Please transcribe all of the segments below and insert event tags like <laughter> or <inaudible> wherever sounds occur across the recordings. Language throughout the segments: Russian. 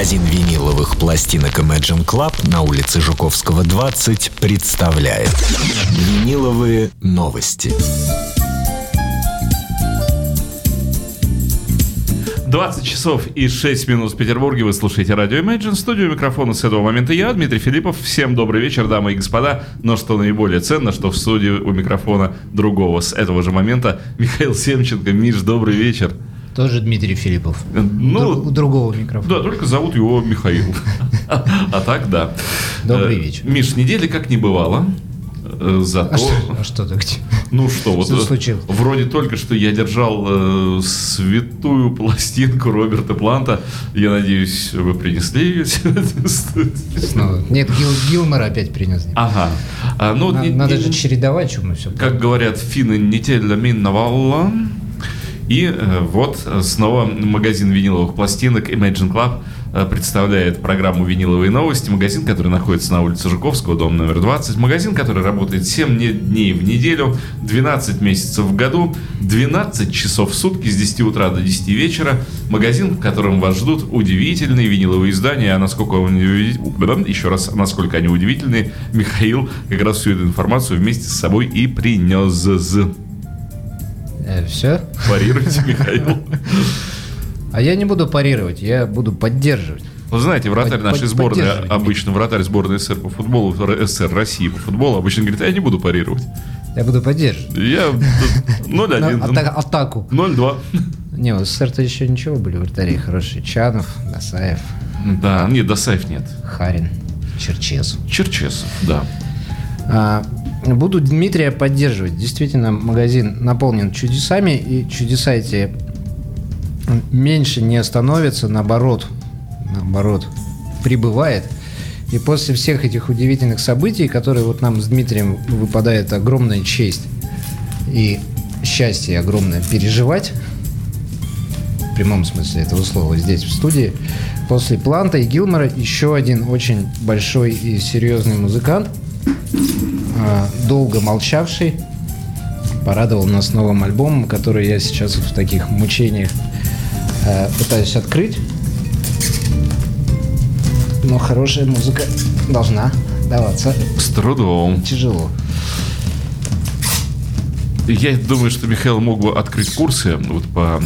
Магазин виниловых пластинок Imagine Club на улице Жуковского, 20 представляет Виниловые новости. 20 часов и 6 минут в Петербурге. Вы слушаете радио Imagine. Студию микрофона с этого момента я, Дмитрий Филиппов. Всем добрый вечер, дамы и господа. Но что наиболее ценно, что в студии у микрофона другого с этого же момента Михаил Семченко. Миш, добрый вечер. Тоже Дмитрий Филиппов. Ну, у другого микрофона. Да, только зовут его Михаил. <laughs> А так, да. Добрый Э, вечер. Миш, недели как не бывало. Э, Зато... А что, а что так? Ну что, вот Что э, случилось? вроде только что я держал э, святую пластинку Роберта Планта. Я надеюсь, вы принесли ее. Снова. Нет, Гил, Гилмор опять принес. Ага. А, ну, На- не- надо не- же чередовать, что мы все. как говорят финны, не телля минновала. И э, вот э, снова магазин виниловых пластинок Imagine Club э, представляет программу «Виниловые новости». Магазин, который находится на улице Жуковского, дом номер 20. Магазин, который работает 7 не- дней в неделю, 12 месяцев в году, 12 часов в сутки с 10 утра до 10 вечера. Магазин, в котором вас ждут удивительные виниловые издания. А насколько уди- еще раз, насколько они удивительные, Михаил как раз всю эту информацию вместе с собой и принес. Все. Парируйте, Михаил. А я не буду парировать, я буду поддерживать. Вы знаете, вратарь нашей сборной, обычно вратарь сборной СССР по футболу, СССР России по футболу, обычно говорит, «А я не буду парировать. Я буду поддерживать. Я На 0-1, ата- атаку. 0-2. Не, у СССР-то еще ничего были вратари хорошие. Чанов, Досаев, Да, нет, Досаев нет. Харин, Черчесов. Черчесов, да. А, Буду Дмитрия поддерживать. Действительно, магазин наполнен чудесами, и чудеса эти меньше не становятся, наоборот, наоборот, прибывает. И после всех этих удивительных событий, которые вот нам с Дмитрием выпадает огромная честь и счастье огромное переживать, в прямом смысле этого слова, здесь, в студии, после Планта и Гилмора еще один очень большой и серьезный музыкант, долго молчавший, порадовал нас новым альбомом, который я сейчас в таких мучениях э, пытаюсь открыть. Но хорошая музыка должна даваться С трудом. тяжело. Я думаю, что Михаил мог бы открыть курсы, вот по...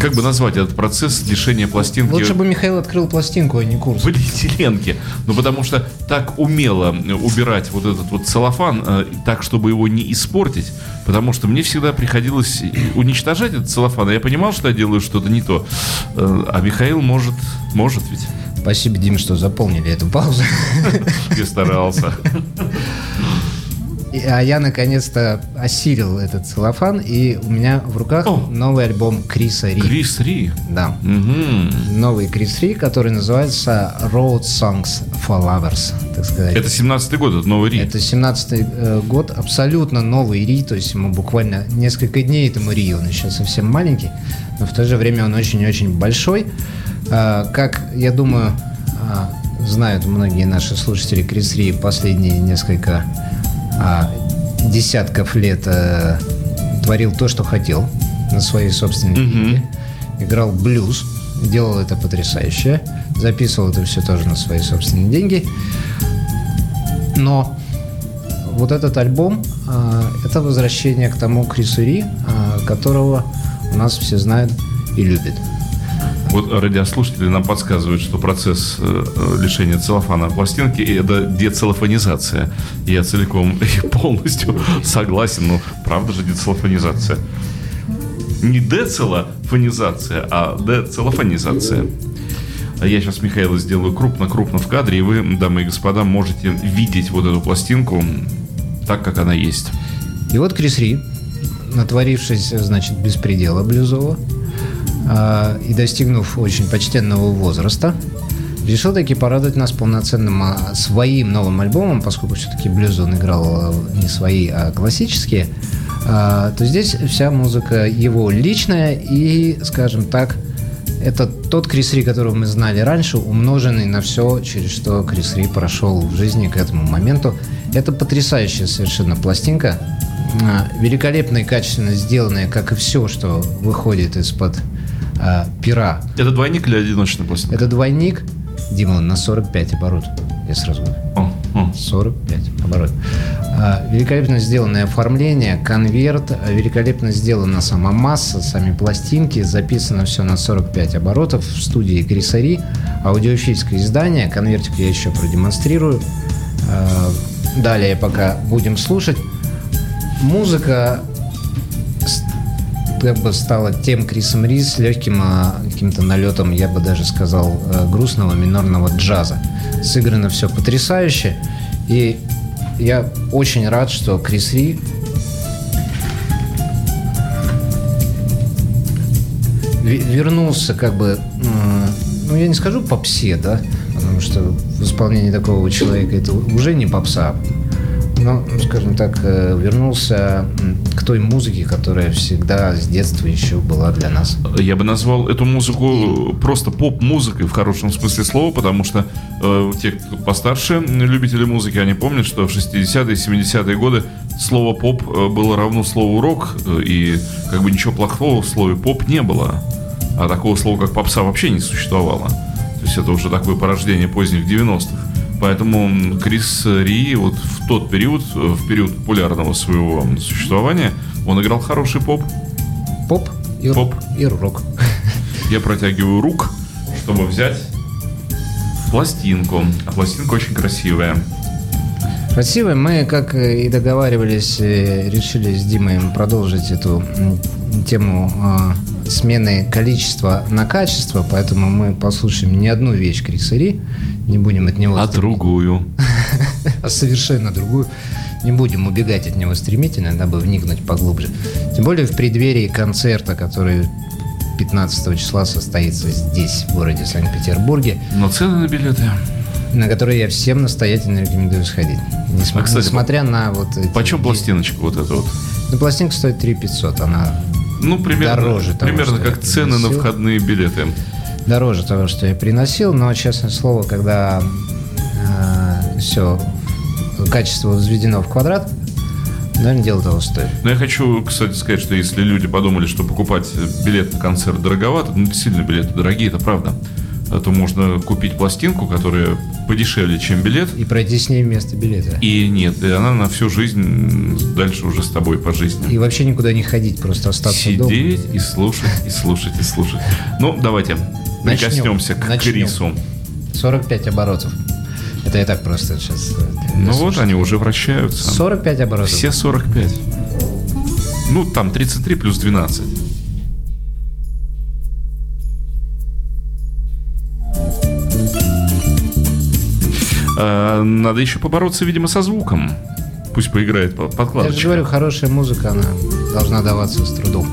Как бы назвать этот процесс лишения пластинки Лучше бы Михаил открыл пластинку, а не курс. полиэтиленки. Ну, потому что так умело убирать вот этот вот целлофан, э, так, чтобы его не испортить, потому что мне всегда приходилось уничтожать этот целлофан, и я понимал, что я делаю что-то не то. Э, А Михаил может, может ведь. Спасибо, Дим, что заполнили эту паузу. <laughs> Я старался. <laughs> И- А я наконец-то осилил этот целлофан, и у меня в руках О! новый альбом Криса Ри. Крис Ри. Да. Мгм. Новый Крис Ри, который называется Road Songs for Lovers, так сказать. Это 17-й год, это новый Ри. Это 17-й э, год, абсолютно новый Ри, то есть ему буквально несколько дней этому Ри, он еще совсем маленький, но в то же время он очень-очень большой. А, как, я думаю, а, знают многие наши слушатели, Крис Ри последние несколько а, десятков лет э, творил то, что хотел на свои собственные деньги. Играл блюз, делал это потрясающе, записывал это все тоже на свои собственные деньги. Но вот этот альбом а, это возвращение к тому Крису Ри, а, которого у нас все знают и любят. Вот радиослушатели нам подсказывают, что процесс э, э, лишения целлофана пластинки – это децеллофанизация. Я целиком <laughs> и полностью согласен. Ну, правда же децеллофанизация. Не децеллофанизация, а децеллофанизация. А Я сейчас Михаила сделаю крупно-крупно в кадре, и вы, дамы и господа, можете видеть вот эту пластинку так, как она есть. И вот Крис Ри, натворившись, значит, беспредела блюзового, а, и достигнув очень почтенного возраста, решил таки порадовать нас полноценным а, своим новым альбомом, поскольку все-таки блюз он играл а, не свои, а классические, а, то здесь вся музыка его личная и, скажем так, это тот Крис Ри, которого мы знали раньше, умноженный на все, через что Крис Ри прошел в жизни к этому моменту. Это потрясающая совершенно пластинка. А, Великолепно и качественно сделанная, как и все, что выходит из-под а, пера. Это двойник или одиночная пластинка? Это двойник, Дима, он на 45 оборотов. Я сразу говорю. О, о. 45 оборот. А, Великолепно сделанное оформление, конверт, великолепно сделана сама масса, сами пластинки, записано все на 45 оборотов в студии Грисари, аудиофильское издание, конвертик я еще продемонстрирую. А, Далее пока будем слушать. Музыка как бы стала тем Крисом Ри с легким а, каким-то налетом, я бы даже сказал, э, грустного минорного джаза. Сыграно все потрясающе. И я очень рад, что Крис Ри ве- вернулся как бы, ну я не скажу попсе, да, потому что в исполнении такого человека это уже не попса, но, ну, скажем так, э, вернулся к той музыке, которая всегда с детства еще была для нас. Я бы назвал эту музыку просто поп-музыкой в хорошем смысле слова, потому что э, те, кто постарше, любители музыки, они помнят, что в 60-е, 70-е годы слово поп э, было равно слову рок, э, и как бы ничего плохого в слове поп не было. А такого слова, как попса, вообще не существовало. То есть это уже такое порождение поздних 90-х. Поэтому Крис Ри вот в тот период, э, в период популярного своего существования, он играл хороший поп. Поп и, Поп. и рок. Я протягиваю рук, чтобы взять пластинку. А пластинка очень красивая. Красиво. Мы, как и договаривались, э, решили с Димой продолжить эту тему э, смены количества на качество, поэтому мы послушаем не одну вещь Криса Ри, не будем от него... А другую. <laughs> а совершенно другую. Не будем убегать от него стремительно, дабы вникнуть поглубже. Тем более в преддверии концерта, который 15 числа состоится здесь, в городе Санкт-Петербурге, Но цены на билеты. на который я всем настоятельно рекомендую сходить. Несма- А, кстати, Несмотря на вот эти... Почем пластиночка вот эта вот? Ну, пластинка стоит 3 500, она Ну, примерно, Дороже того, примерно как цены на приносил. входные билеты. дороже того, что я приносил, но, честное слово, когда все качество возведено в квадрат, наверное, дело того стоит. Но я хочу, кстати, сказать, что если люди подумали, что покупать билет на концерт дороговато, ну, действительно, билеты дорогие, это правда, а то можно купить пластинку, которая подешевле, чем билет, И пройти с ней вместо билета. и нет, и она на всю жизнь дальше уже с тобой по жизни. И вообще никуда не ходить, просто остаться дома. Сидеть и слушать, и слушать, и слушать. Ну, давайте Начнем. прикоснемся к Начнем. Крису. 45 оборотов. Это я так просто сейчас... э, Ну вот они уже вращаются. 45 оборотов. Все 45. Ну, там 33 плюс 12. А, Надо еще побороться, видимо, со звуком. Пусть поиграет по- Я же говорю, хорошая музыка, она должна даваться с трудом.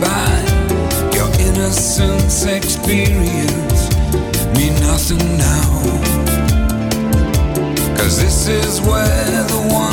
by your innocence experience mean nothing now. Cause this is where the one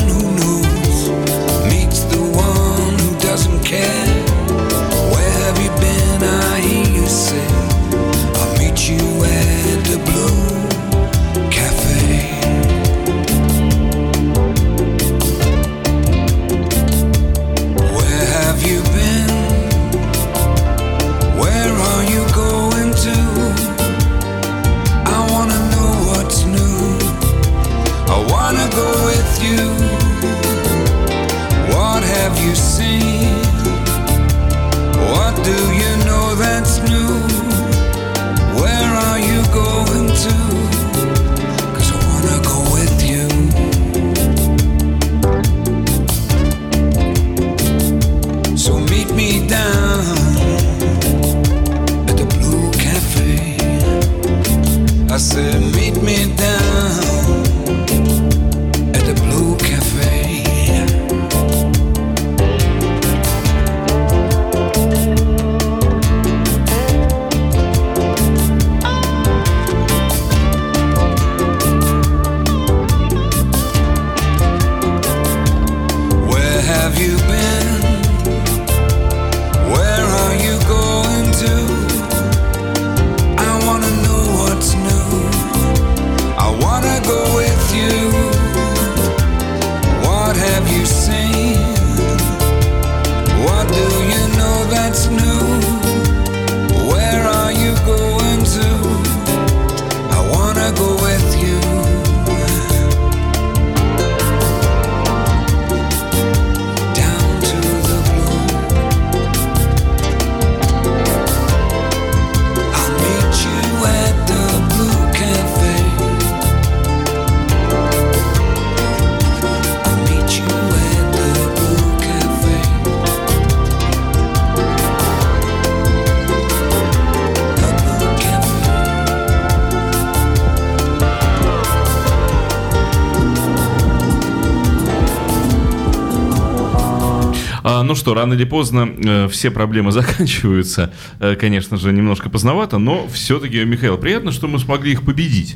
рано или поздно э, все проблемы <laughs> заканчиваются. Э, конечно же, немножко поздновато, но все-таки, Михаил, приятно, что мы смогли их победить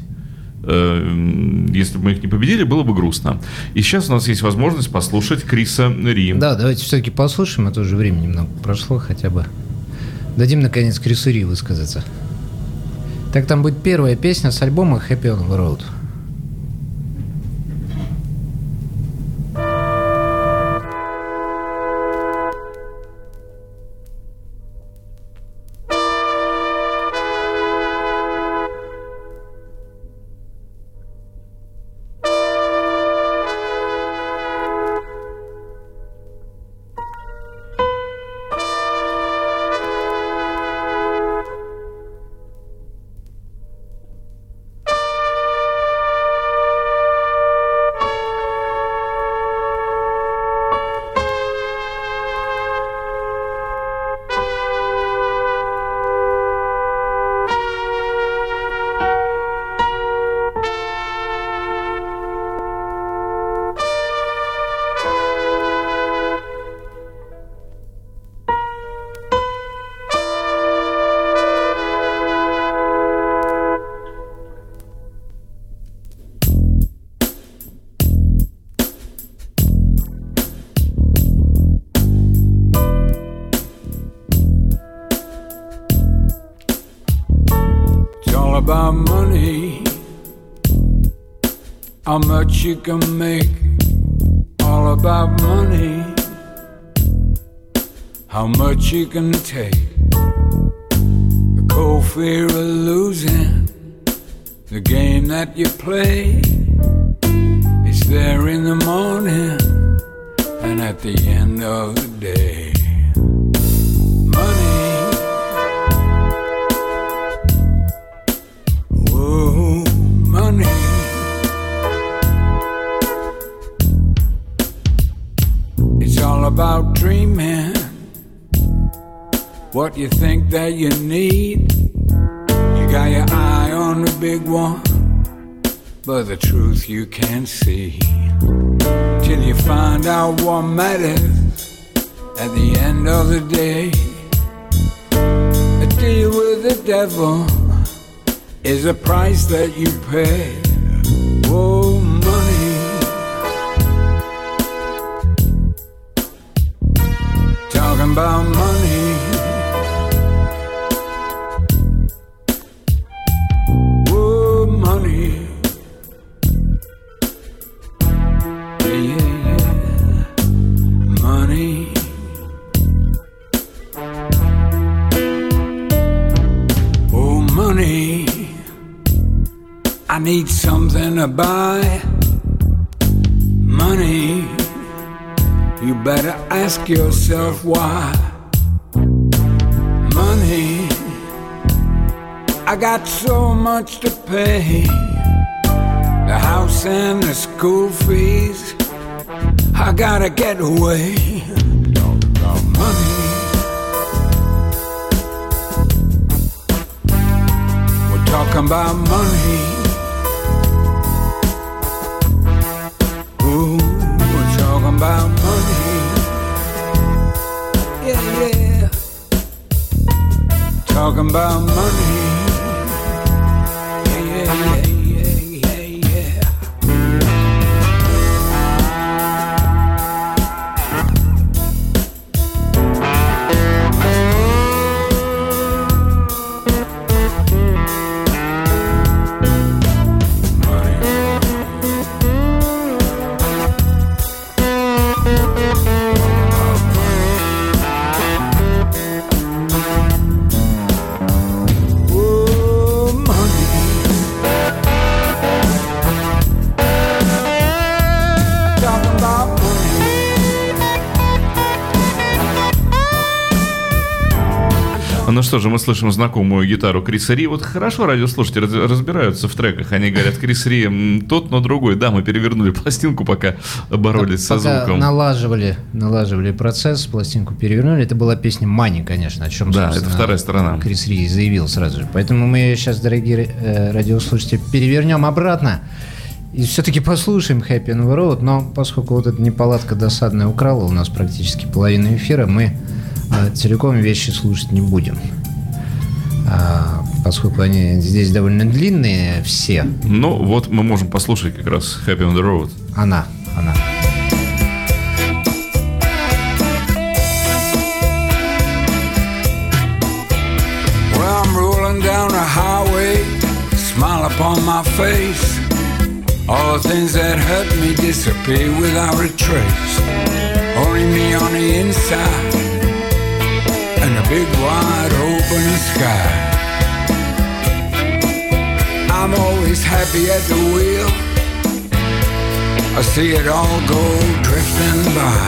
э, если бы мы их не победили, было бы грустно. И сейчас у нас есть возможность послушать Криса Ри. Да, давайте все-таки послушаем, а то уже время немного прошло хотя бы. Дадим, наконец, Крису Ри высказаться. Так там будет первая песня с альбома «Happy on the Road». You can make. All about money. How much you can take. The cold fear of losing. The game that you play. The end of the day. A deal with the devil is a price that you pay. Whoa, money. Talking about money. To buy. Money. You better ask yourself why. Money. I got so much to pay. The house and the school fees. I gotta get away. Money. We're talking about money. Talking about money. Что же, мы слышим знакомую гитару Криса Ри. Вот хорошо радиослушатели раз- разбираются в треках. Они говорят, Крис Ри тот, но другой. Да, мы перевернули пластинку, пока боролись со Пока звуком. налаживали, налаживали процесс, пластинку перевернули. Это была песня «Мани», конечно, о чем, Да, это вторая сторона. Крис Ри заявил сразу же. Поэтому мы ее сейчас, дорогие э, радиослушатели, перевернем обратно. И все-таки послушаем Happy the Road, но поскольку вот эта неполадка досадная украла у нас практически половину эфира, мы э, целиком вещи слушать не будем. А, поскольку они здесь довольно длинные все, Ну, вот мы можем послушать как раз Happy on the Road. она, она. Well, I'm rolling down a highway, smile upon my face. All the things that hurt me disappear without a trace. Only me on the inside, and a big wide open sky. I'm always happy at the wheel. I see it all go drifting by.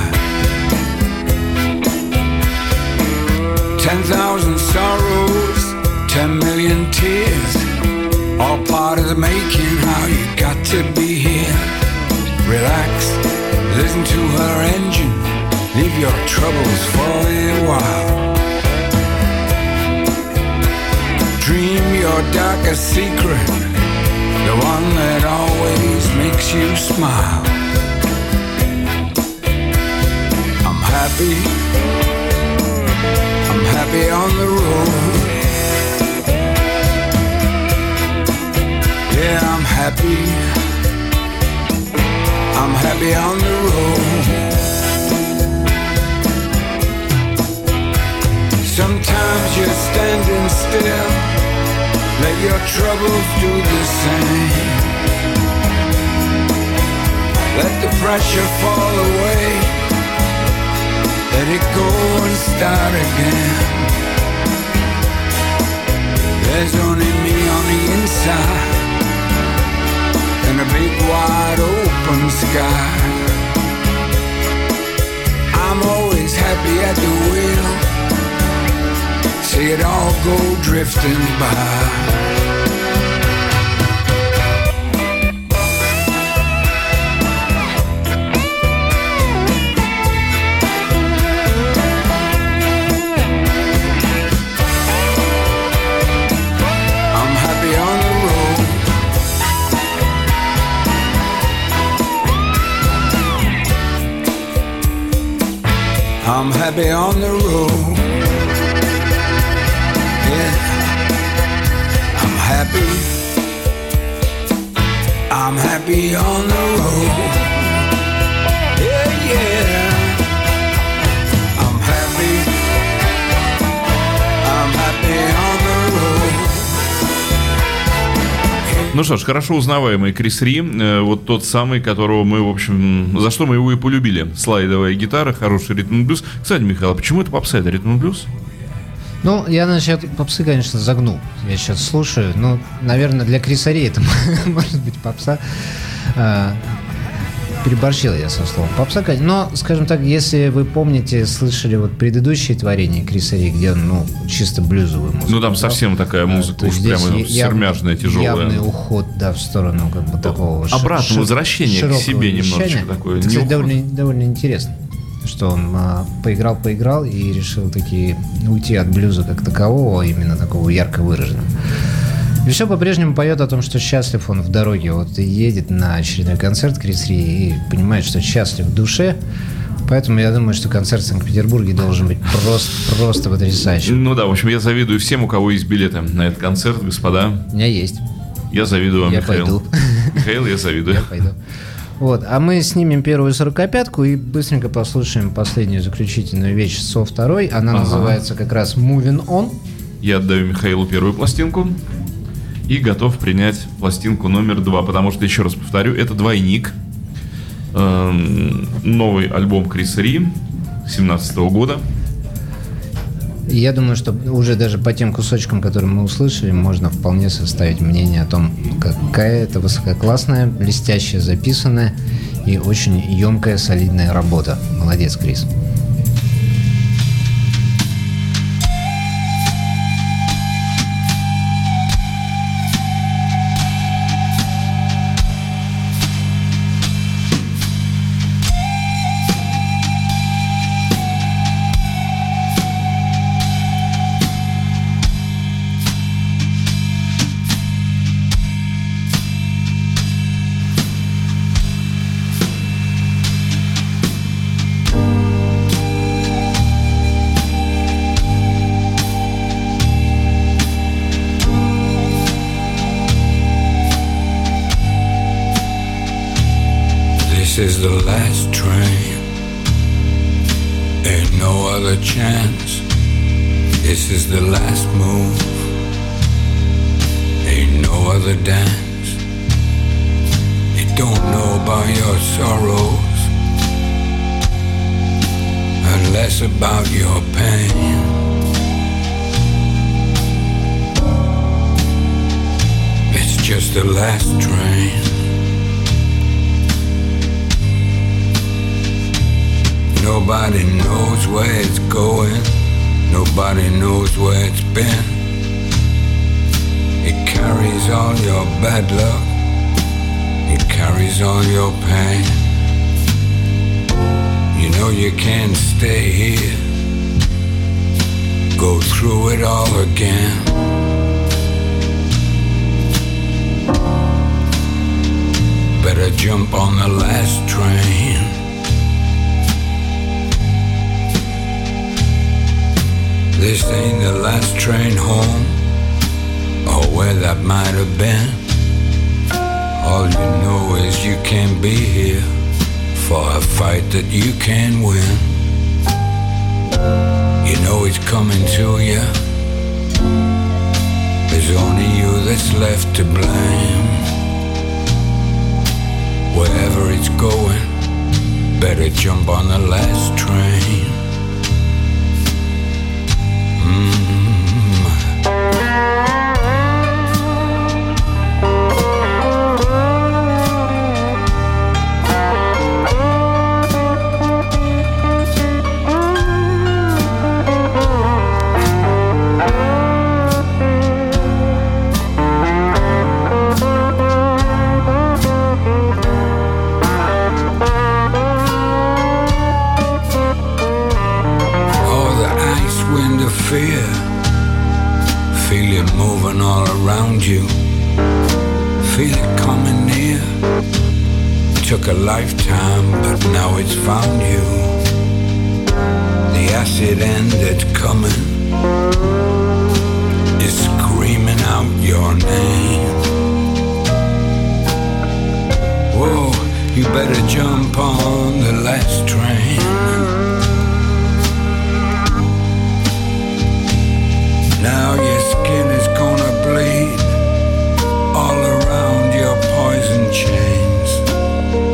Ten thousand sorrows, ten million tears, all part of the making. How you got to be here. Relax, listen to her engine, leave your troubles for a while. Your darkest secret, the one that always makes you smile. I'm happy. I'm happy on the road. Yeah, I'm happy. I'm happy on the road. Sometimes you're standing still, Let your troubles do the same. Let the pressure fall away. Let it go and start again. There's only me on the inside and a big wide open sky. I'm always happy at the wheel. See it all go drifting by. I'm happy on the road. I'm happy on the road. Happy. I'm happy on the road. Yeah, yeah. I'm happy. I'm happy on the road. Ну что ж, хорошо узнаваемый Крис Ри, э, вот тот самый, которого мы, в общем, за что мы его и полюбили. Слайдовая гитара, хороший ритм блюз. Кстати, Михаил, а почему это попса, это ритм блюз? Ну, я насчет попсы, конечно, загнул. Я сейчас слушаю. Ну, наверное, для Криса Ри это <laughs> может быть попса. А, Переборщил я со словом попса. Но, скажем так, если вы помните, слышали вот предыдущие творения Криса Ри, где он, ну, чисто блюзовую музыку. Ну, там совсем такая А, музыка есть уж прямо я- сермяжная, тяжелая. Явный уход, да, в сторону как бы такого... Обратно, ши- возвращение к себе немножечко такое, кстати, довольно, довольно интересно, что он а, поиграл, поиграл и решил таки уйти от блюза как такового, именно такого ярко выраженного. И все по-прежнему поет о том, что счастлив он в дороге. Вот и едет на очередной концерт Крис Ри и понимает, что счастлив в душе. Поэтому я думаю, что концерт в Санкт-Петербурге должен быть просто, просто потрясающим. Ну да, в общем, я завидую всем, у кого есть билеты на этот концерт, господа. У меня есть. Я завидую вам, Я Михаил. пойду. Михаил, я завидую. Я пойду. Вот, а мы снимем первую сорокопятку и быстренько послушаем последнюю заключительную вещь со второй. Она Ага. называется как раз Moving On. Я отдаю Михаилу первую пластинку и готов принять пластинку номер два, потому что, еще раз повторю, это двойник. Эм, Новый альбом Криса Ри 17 года. Я думаю, что уже даже по тем кусочкам, которые мы услышали, можно вполне составить мнение о том, какая это высококлассная, блестящая, записанная и очень емкая, солидная работа. Молодец, Крис. The last train. Ain't no other chance. This is the last move. Ain't no other dance. They don't know about your sorrows. And less about your pain. It's just the last train. Nobody knows where it's going. Nobody knows where it's been. It carries all your bad luck. It carries all your pain. You know you can't stay here. Go through it all again. Better jump on the last train. This ain't the last train home, or where that might have been. All you know is you can't be here for a fight that you can win. You know it's coming to you. There's only you that's left to blame. Wherever it's going, better jump on the last train. Mm-hmm. Around you. Feel it coming near. Took a lifetime, but now it's found you. The acid end that's coming is screaming out your name. Whoa, you better jump on the last train. Now your skin is bleed all around your poison chains.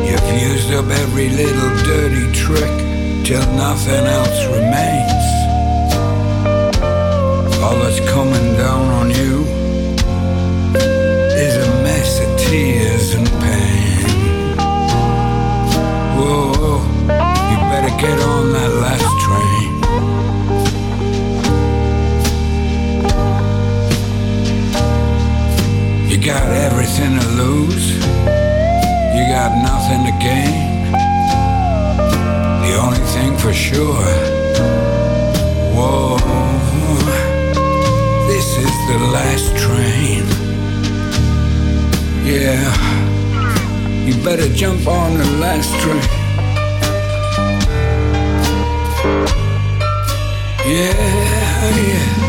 You've used up every little dirty trick till nothing else remains. All that's coming down on you is a mess of tears and pain. Whoa, you better get on that last train. You got everything to lose. You got nothing to gain. The only thing for sure. Whoa. This is the last train. Yeah. You better jump on the last train. Yeah, yeah.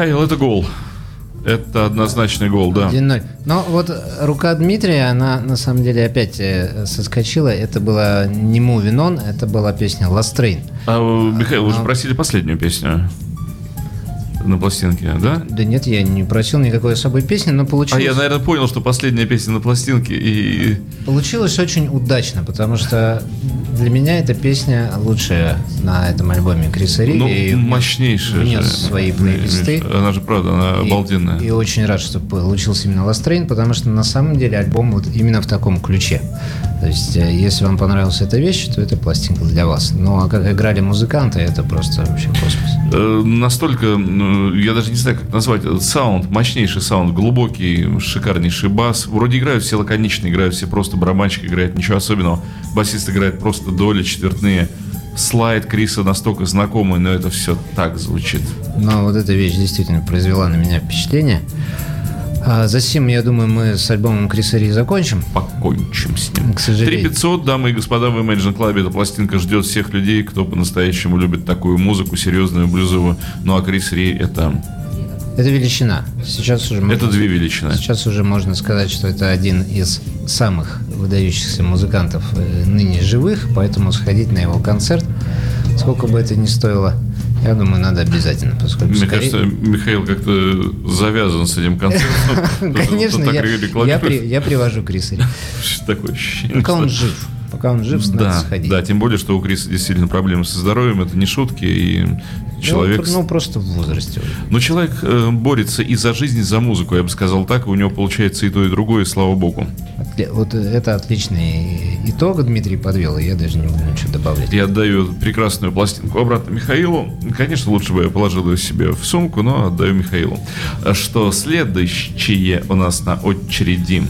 Михаил, это гол. Это однозначный гол, да. 1-0. Но вот рука Дмитрия, она на самом деле опять э, соскочила. Это была не On, это была песня Train. А, э, Михаил, вы же просили последнюю песню на пластинке, да? Да нет, я не просил никакой особой песни, но А получилось, я, наверное, понял, что последняя песня на пластинке и... получилось очень удачно, потому что для меня эта песня лучшая на этом альбоме Криса Рига. Ну, и мощнейшая внес же. свои плейлисты. Она же, правда, она И- обалденная. И, очень рад, что получился именно Last Train, потому что на самом деле альбом вот именно в таком ключе. То есть, э, если вам понравилась эта вещь, то это пластинка для вас. Ну, а как играли музыканты, это просто вообще космос. Э, Настолько, ну, я даже не знаю, как назвать, саунд, мощнейший саунд, глубокий, шикарнейший бас. Вроде играют все лаконично, играют все просто, барабанщик играет, ничего особенного. Басист играет просто доли, четвертные. слайд Криса настолько знакомый, но это все так звучит. Но вот эта вещь действительно произвела на меня впечатление. А затем, я думаю, мы с альбомом Криса Ри закончим. Покончим с ним. К сожалению. 3500, дамы и господа, в Imagine Club эта пластинка ждет всех людей, кто по-настоящему любит такую музыку, серьезную, блюзовую. Ну а Крис Ри это, Это величина. Сейчас уже можно, это две величины. сейчас уже можно сказать, что это один из самых выдающихся музыкантов э, ныне живых, поэтому сходить на его концерт, сколько бы это ни стоило, я думаю, надо обязательно, поскольку Мне скорее- кажется, Михаил как-то завязан с этим концертом. Конечно, я, я, при- я привожу Криса. Ри. <laughs> Такое ощущение. Пока он жив. Пока он жив, надо Да, сходить. да, тем более, что у Криса действительно проблемы со здоровьем, это не шутки, и Ну, человек... пр- Ну, просто в возрасте. Но человек э, борется и за жизнь, и за музыку, я бы сказал так, у него получается и то, и другое, и слава богу. Отли- Вот это отличный итог Дмитрий подвел, и я даже не буду ничего добавлять. Я отдаю прекрасную пластинку обратно Михаилу. Конечно, лучше бы я положил ее себе в сумку, но отдаю Михаилу. Что следующее у нас на очереди?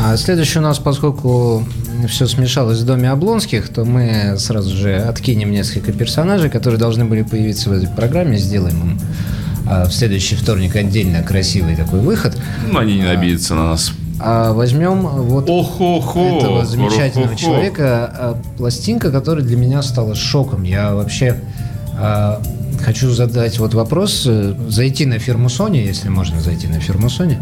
А следующий у нас, поскольку все смешалось в доме Облонских, то мы сразу же откинем несколько персонажей, которые должны были появиться в этой программе, сделаем им а, в следующий вторник отдельно красивый такой выход. Ну, они не обидятся на нас. А возьмем вот Охо-хо! этого замечательного Охо-хо. человека, а, пластинка, которая для меня стала шоком. Я вообще а, хочу задать вот вопрос, э, зайти на фирму Sony, если можно зайти на фирму Sony,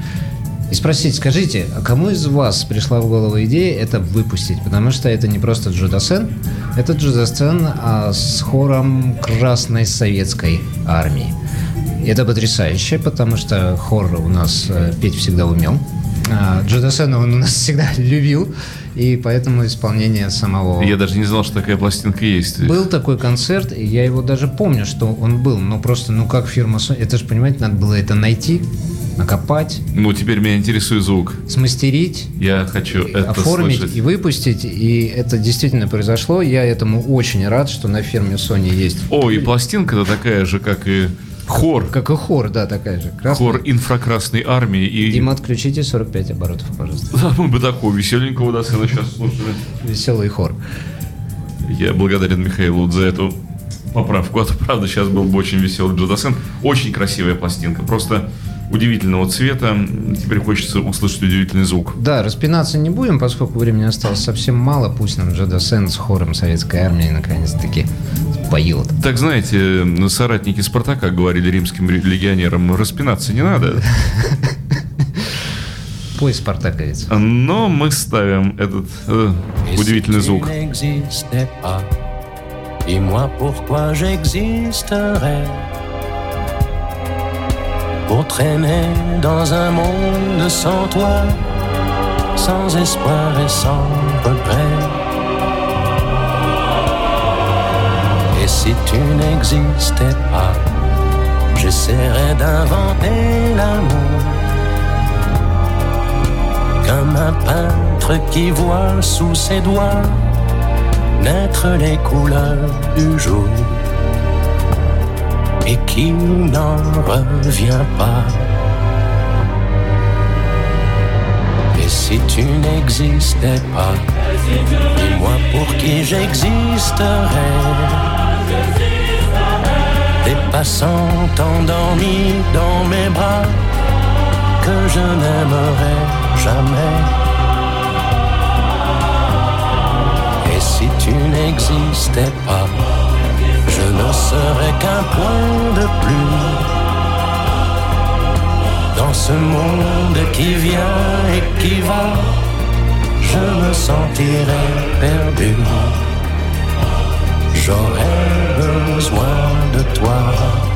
и спросить, скажите, а кому из вас пришла в голову идея это выпустить? Потому что это не просто Джудасен, это Джудасен а, с хором Красной Советской Армии. Это потрясающе, потому что хор у нас э, петь всегда умел. А, Джо Дассена он у нас <laughs> всегда любил, и поэтому исполнение самого... Я даже не знал, что такая пластинка есть. Был такой концерт, и я его даже помню, что он был, но просто, ну как фирма это же, понимаете, надо было это найти, накопать, Ну, теперь меня интересует звук. смастерить, Я хочу это оформить слышать. и выпустить, и это действительно произошло. Я этому очень рад, что на фирме Sony есть. О, и пластинка-то такая же, как и хор. Как и хор, да, такая же. Красная. Хор инфракрасной армии. И Дима, отключите 45 оборотов, пожалуйста. Да, мы бы такого веселенького Дасена сейчас слушали. Веселый хор. Я благодарен Михаилу за эту поправку. А то, правда, сейчас был бы очень веселый Джодасен. Очень красивая пластинка. Просто удивительного цвета. Теперь хочется услышать удивительный звук. Да, распинаться не будем, поскольку времени осталось совсем мало. Пусть нам Джода Сен с хором советской армии наконец-таки поет. Так знаете, соратники Спартака говорили римским легионерам, распинаться не надо. <laughs> Пой, спартаковец. Но мы ставим этот э, Et удивительный звук. pas, dis-moi pourquoi j'existerais. Pour traîner dans un monde sans toi, sans espoir et sans regret. Et si tu n'existais pas, j'essaierais d'inventer l'amour. Comme un peintre qui voit sous ses doigts naître les couleurs du jour et qui n'en revient pas. Et si tu n'existais pas, dis-moi pour qui j'existerais. Des passants endormis dans mes bras que je n'aimerais jamais. Et si tu n'existais pas, ne serais qu'un point de plus dans ce monde qui vient et qui va. Je me sentirais perdu. J'aurais besoin de toi.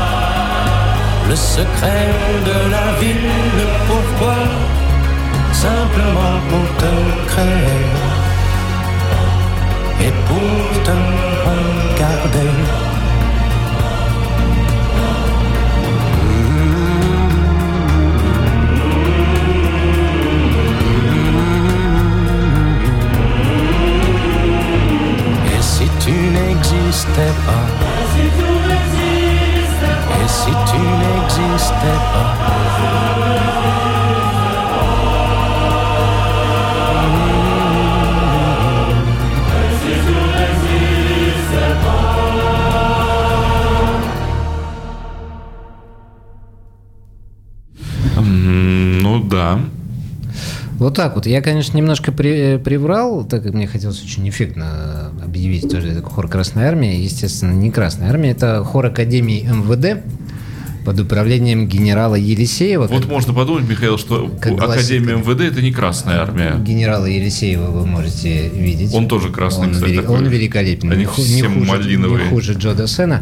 Le secret de la ville, pourquoi Simplement pour te créer et pour te regarder. Et si tu n'existais pas Et si tu n'existais pas Ну да. Вот так вот. Я, конечно, немножко при- э, приврал, так как мне хотелось очень эффектно объявить тоже это хор Красной Армии. Естественно, не Красная Армия, это хор Академии МВД под управлением генерала Елисеева. Вот Как- можно подумать, Михаил, что как Академия гласит- МВД это не Красная Армия. Генерала Елисеева вы можете видеть. Он тоже красный, он, кстати, вели- такой. он великолепный. Они не, все не хуже, малиновые. не хуже Джо Дассена.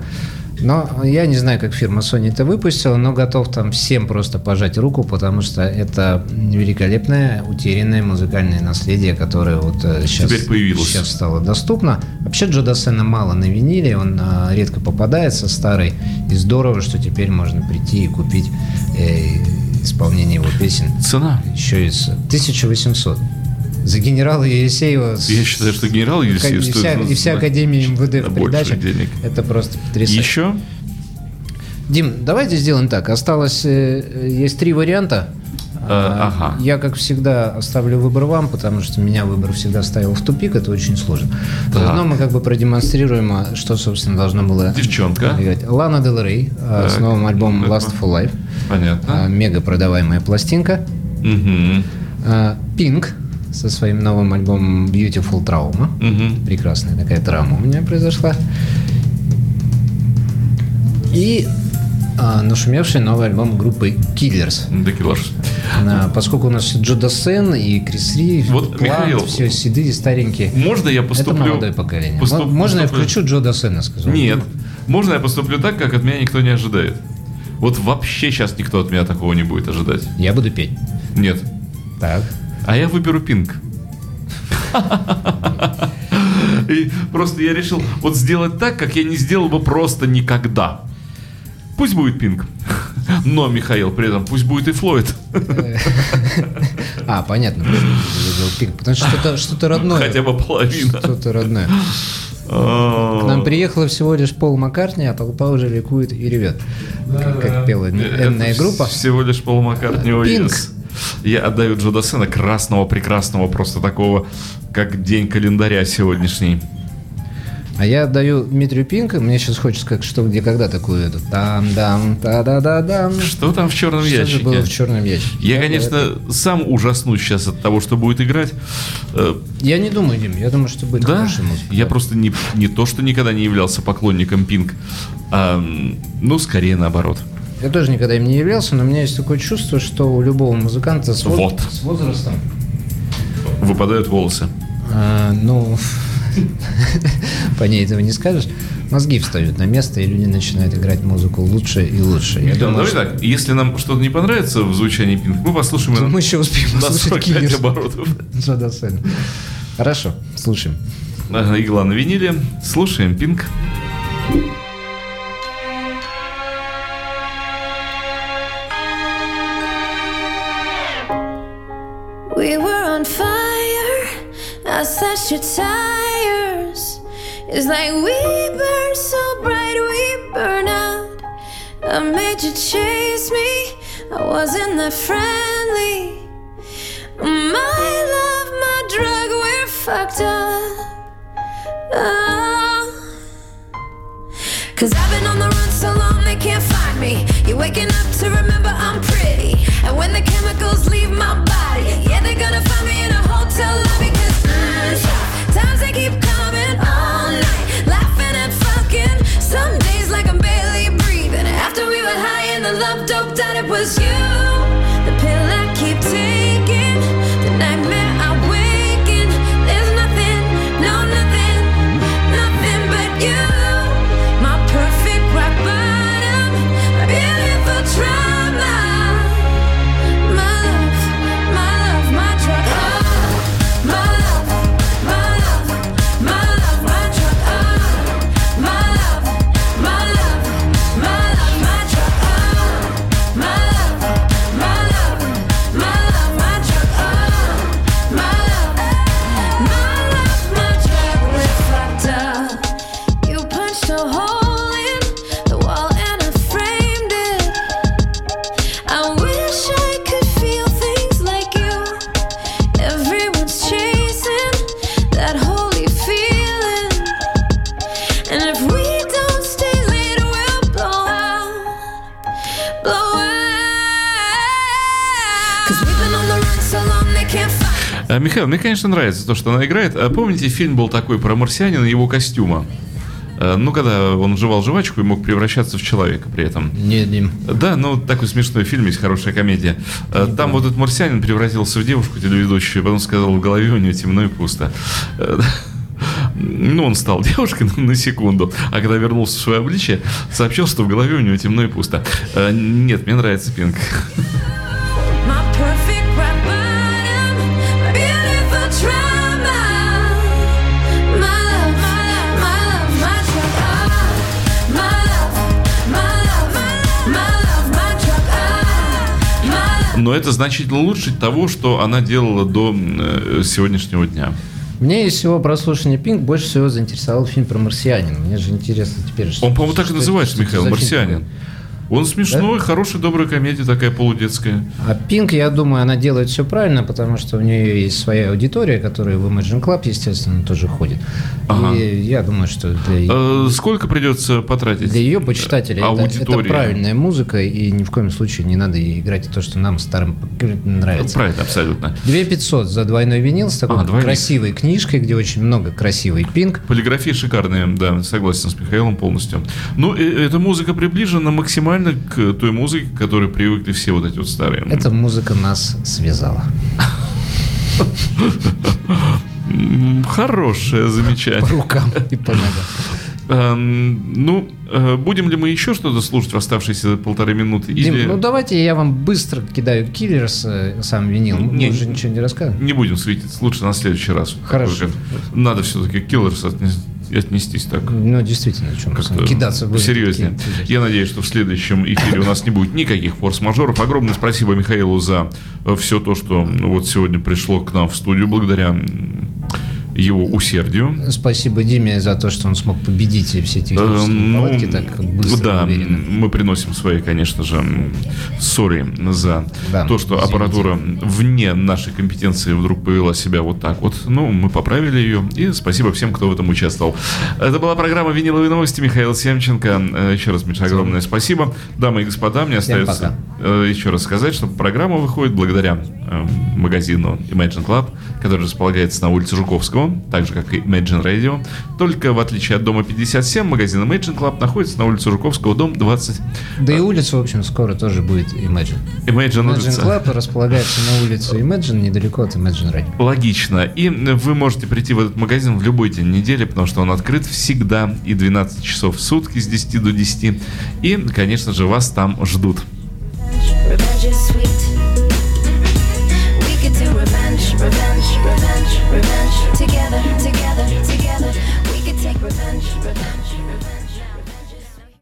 Но я не знаю, как фирма Sony это выпустила, но готов там всем просто пожать руку, потому что это великолепное утерянное музыкальное наследие, которое вот э, сейчас, Теперь появилось. сейчас стало доступно. Вообще Джо Дассена мало на виниле, он а, редко попадается, старый. И здорово, что теперь можно прийти и купить э, исполнение его песен Цена. еще из 1800. За генерала Елисеева... с- Я считаю, что генерал Елисеев и стоит вся, и вся Академия МВД в придаче. денег. Это просто потрясающе. Еще? Дим, давайте сделаем так. Осталось, э, э, есть три варианта. А, ага. Я, как всегда, оставлю выбор вам, потому что меня выбор всегда ставил в тупик, это очень сложно. Заодно мы как бы продемонстрируем, а, что, собственно, должно было Девчонка. играть. Лана Дел Рей а, с Так. новым альбомом Это- Last for Life. А, Понятно. Мега продаваемая пластинка. Мгм. Пинк со своим новым альбомом Beautiful Trauma. Мгм. Прекрасная такая травма у меня произошла. И а, нашумевший новый альбом группы Killers. Да, Килаш. А, поскольку у нас Джо Дассен и Крис Ри, Вот, Плант, Михаил, все седые, старенькие. Можно я поступлю? Это молодое поколение. поступ- Можно я поступлю- включу Джо Дассена, сказал? Нет. Можно я поступлю так, как от меня никто не ожидает? Вот вообще сейчас никто от меня такого не будет ожидать. Я буду петь. Нет. Так. А я выберу пинг. И просто я решил вот сделать так, как я не сделал бы просто никогда. Пусть будет пинг. Но, Михаил, при этом пусть будет и Флойд. А, понятно. почему ты выбрал Пинк. Потому что что-то что родное. Хотя бы половина. Что-то родное. К нам приехало всего лишь Пол Маккартни, а толпа уже ликует и ревет. Как, как пела Это энная группа. Всего лишь Пол Маккартни yes. Я отдаю Джо Дассена красного, прекрасного, просто такого, как день календаря сегодняшний. А я даю Дмитрию Пинка, мне сейчас хочется как что, где, когда такую эту там-дам, та-да-да-дам. Что там в черном Что ящике? было в черном ящике? Я, конечно, сам ужаснусь сейчас от того, что будет играть. Э, Я не думаю, Дим, я думаю, что будет Да, хорошая музыка. я да. просто не, не то, что никогда не являлся поклонником Пинк, а, ну, скорее наоборот. Я тоже никогда им не являлся, но у меня есть такое чувство, что у любого музыканта с, воз- Вот. с возрастом, Выпадают волосы. а, ну, <laughs> по ней этого не скажешь, мозги встают на место, и люди начинают играть музыку лучше и лучше. Я Михаил, думаю, давай так, если нам что-то не понравится в звучании Пинк, мы послушаем что и мы еще успеем послушать 45 Киллерс. оборотов. <laughs> Хорошо, слушаем. Игла на виниле. Слушаем Пинк. We I slashed your tires. It's like we burn so bright, we burn out. I made you chase me. I wasn't that friendly. My love, my drug, we're fucked up. Oh. Cause I've been on the run so long they can't find me. You're waking up to remember I'm pretty. And when the chemicals leave my body, yeah, they're gonna find me in a hotel was you. Михаил, мне, конечно, нравится то, что она играет. А помните, фильм был такой про марсианина и его костюма? А, Ну, когда он жевал жвачку и мог превращаться в человека при этом. Не, Дим. Да, ну такой смешной фильм, есть хорошая комедия. А, Там вот этот марсианин превратился в девушку телеведущую, потом сказал, в голове у нее темно и пусто. Э, <laughs> Ну, он стал <laughs> девушкой на, секунду, а когда вернулся в свое обличие, сообщил, что в голове у него темно и пусто. Э, Нет, мне нравится Пинк. <laughs> Но это значительно лучше того, что она делала до э, сегодняшнего дня. Мне из всего прослушивания Пинк больше всего заинтересовал фильм про марсианина. Мне же интересно теперь, что Он, по-моему, так и называется, Михаил, фильм «Марсианин». такой. Он смешной, хорошая, добрая комедия такая полудетская. А Пинк, я думаю, она делает все правильно, потому что у нее есть своя аудитория, которая в Imagine Club, естественно, тоже ходит. Ага. И я думаю, что для, Э, Сколько придется потратить? для ее почитателей это, это аудитории? правильная музыка, и ни в коем случае не надо играть то, что нам, старым, нравится. Правильно, абсолютно. 2500 за двойной винил с такой А, двойник. красивой книжкой, где очень много красивый Пинк. Полиграфия шикарная, да, согласен с Михаилом полностью. Ну, э, эта музыка приближена максимально к той музыке, к которой привыкли все вот эти вот старые. Эта музыка нас связала. Хорошее По замечание. рукам и по ногам. Эм, Ну, э, будем ли мы еще что-то слушать в оставшиеся полторы минуты? Дим, Или ну давайте я вам быстро кидаю Киллерс, э, сам винил. Мы Не- уже ничего не рассказываем. не будем светить? Лучше на следующий раз. Хорошо. Надо все-таки Киллерс отнестись так. Ну, действительно, чем кидаться будем серьезнее. Я надеюсь, что в следующем эфире у нас не будет никаких форс-мажоров. Огромное спасибо Михаилу за все то, что ну, вот сегодня пришло к нам в студию благодаря его усердию. Спасибо Диме за то, что он смог победить все технические Э, ну, так быстро да, уверенно. мы приносим свои, конечно же, сори за Да, то, что извините. аппаратура вне нашей компетенции вдруг повела себя вот так вот. Ну, мы поправили ее, и спасибо всем, кто в этом участвовал. Это была программа «Виниловые новости». Михаил Семченко. Э, Еще раз, Миша, огромное спасибо. Дамы и господа, мне Всем остается э, еще раз сказать, что программа выходит благодаря э, магазину Imagine Club, который располагается на улице Жуковского, так же, как и Imagine Radio. Только в отличие от дома 57, магазин Imagine Club находится на улице Жуковского, дом 20. Да и улица, в общем, скоро тоже будет Imagine. Imagine, Imagine улица. Club располагается на улице Imagine, недалеко от Imagine Radio. Логично. И вы можете прийти в этот магазин в любой день недели, потому что он открыт всегда и 12 часов в сутки с 10 до 10. И, конечно же, вас там ждут. Revenge, revenge, revenge. Together, together.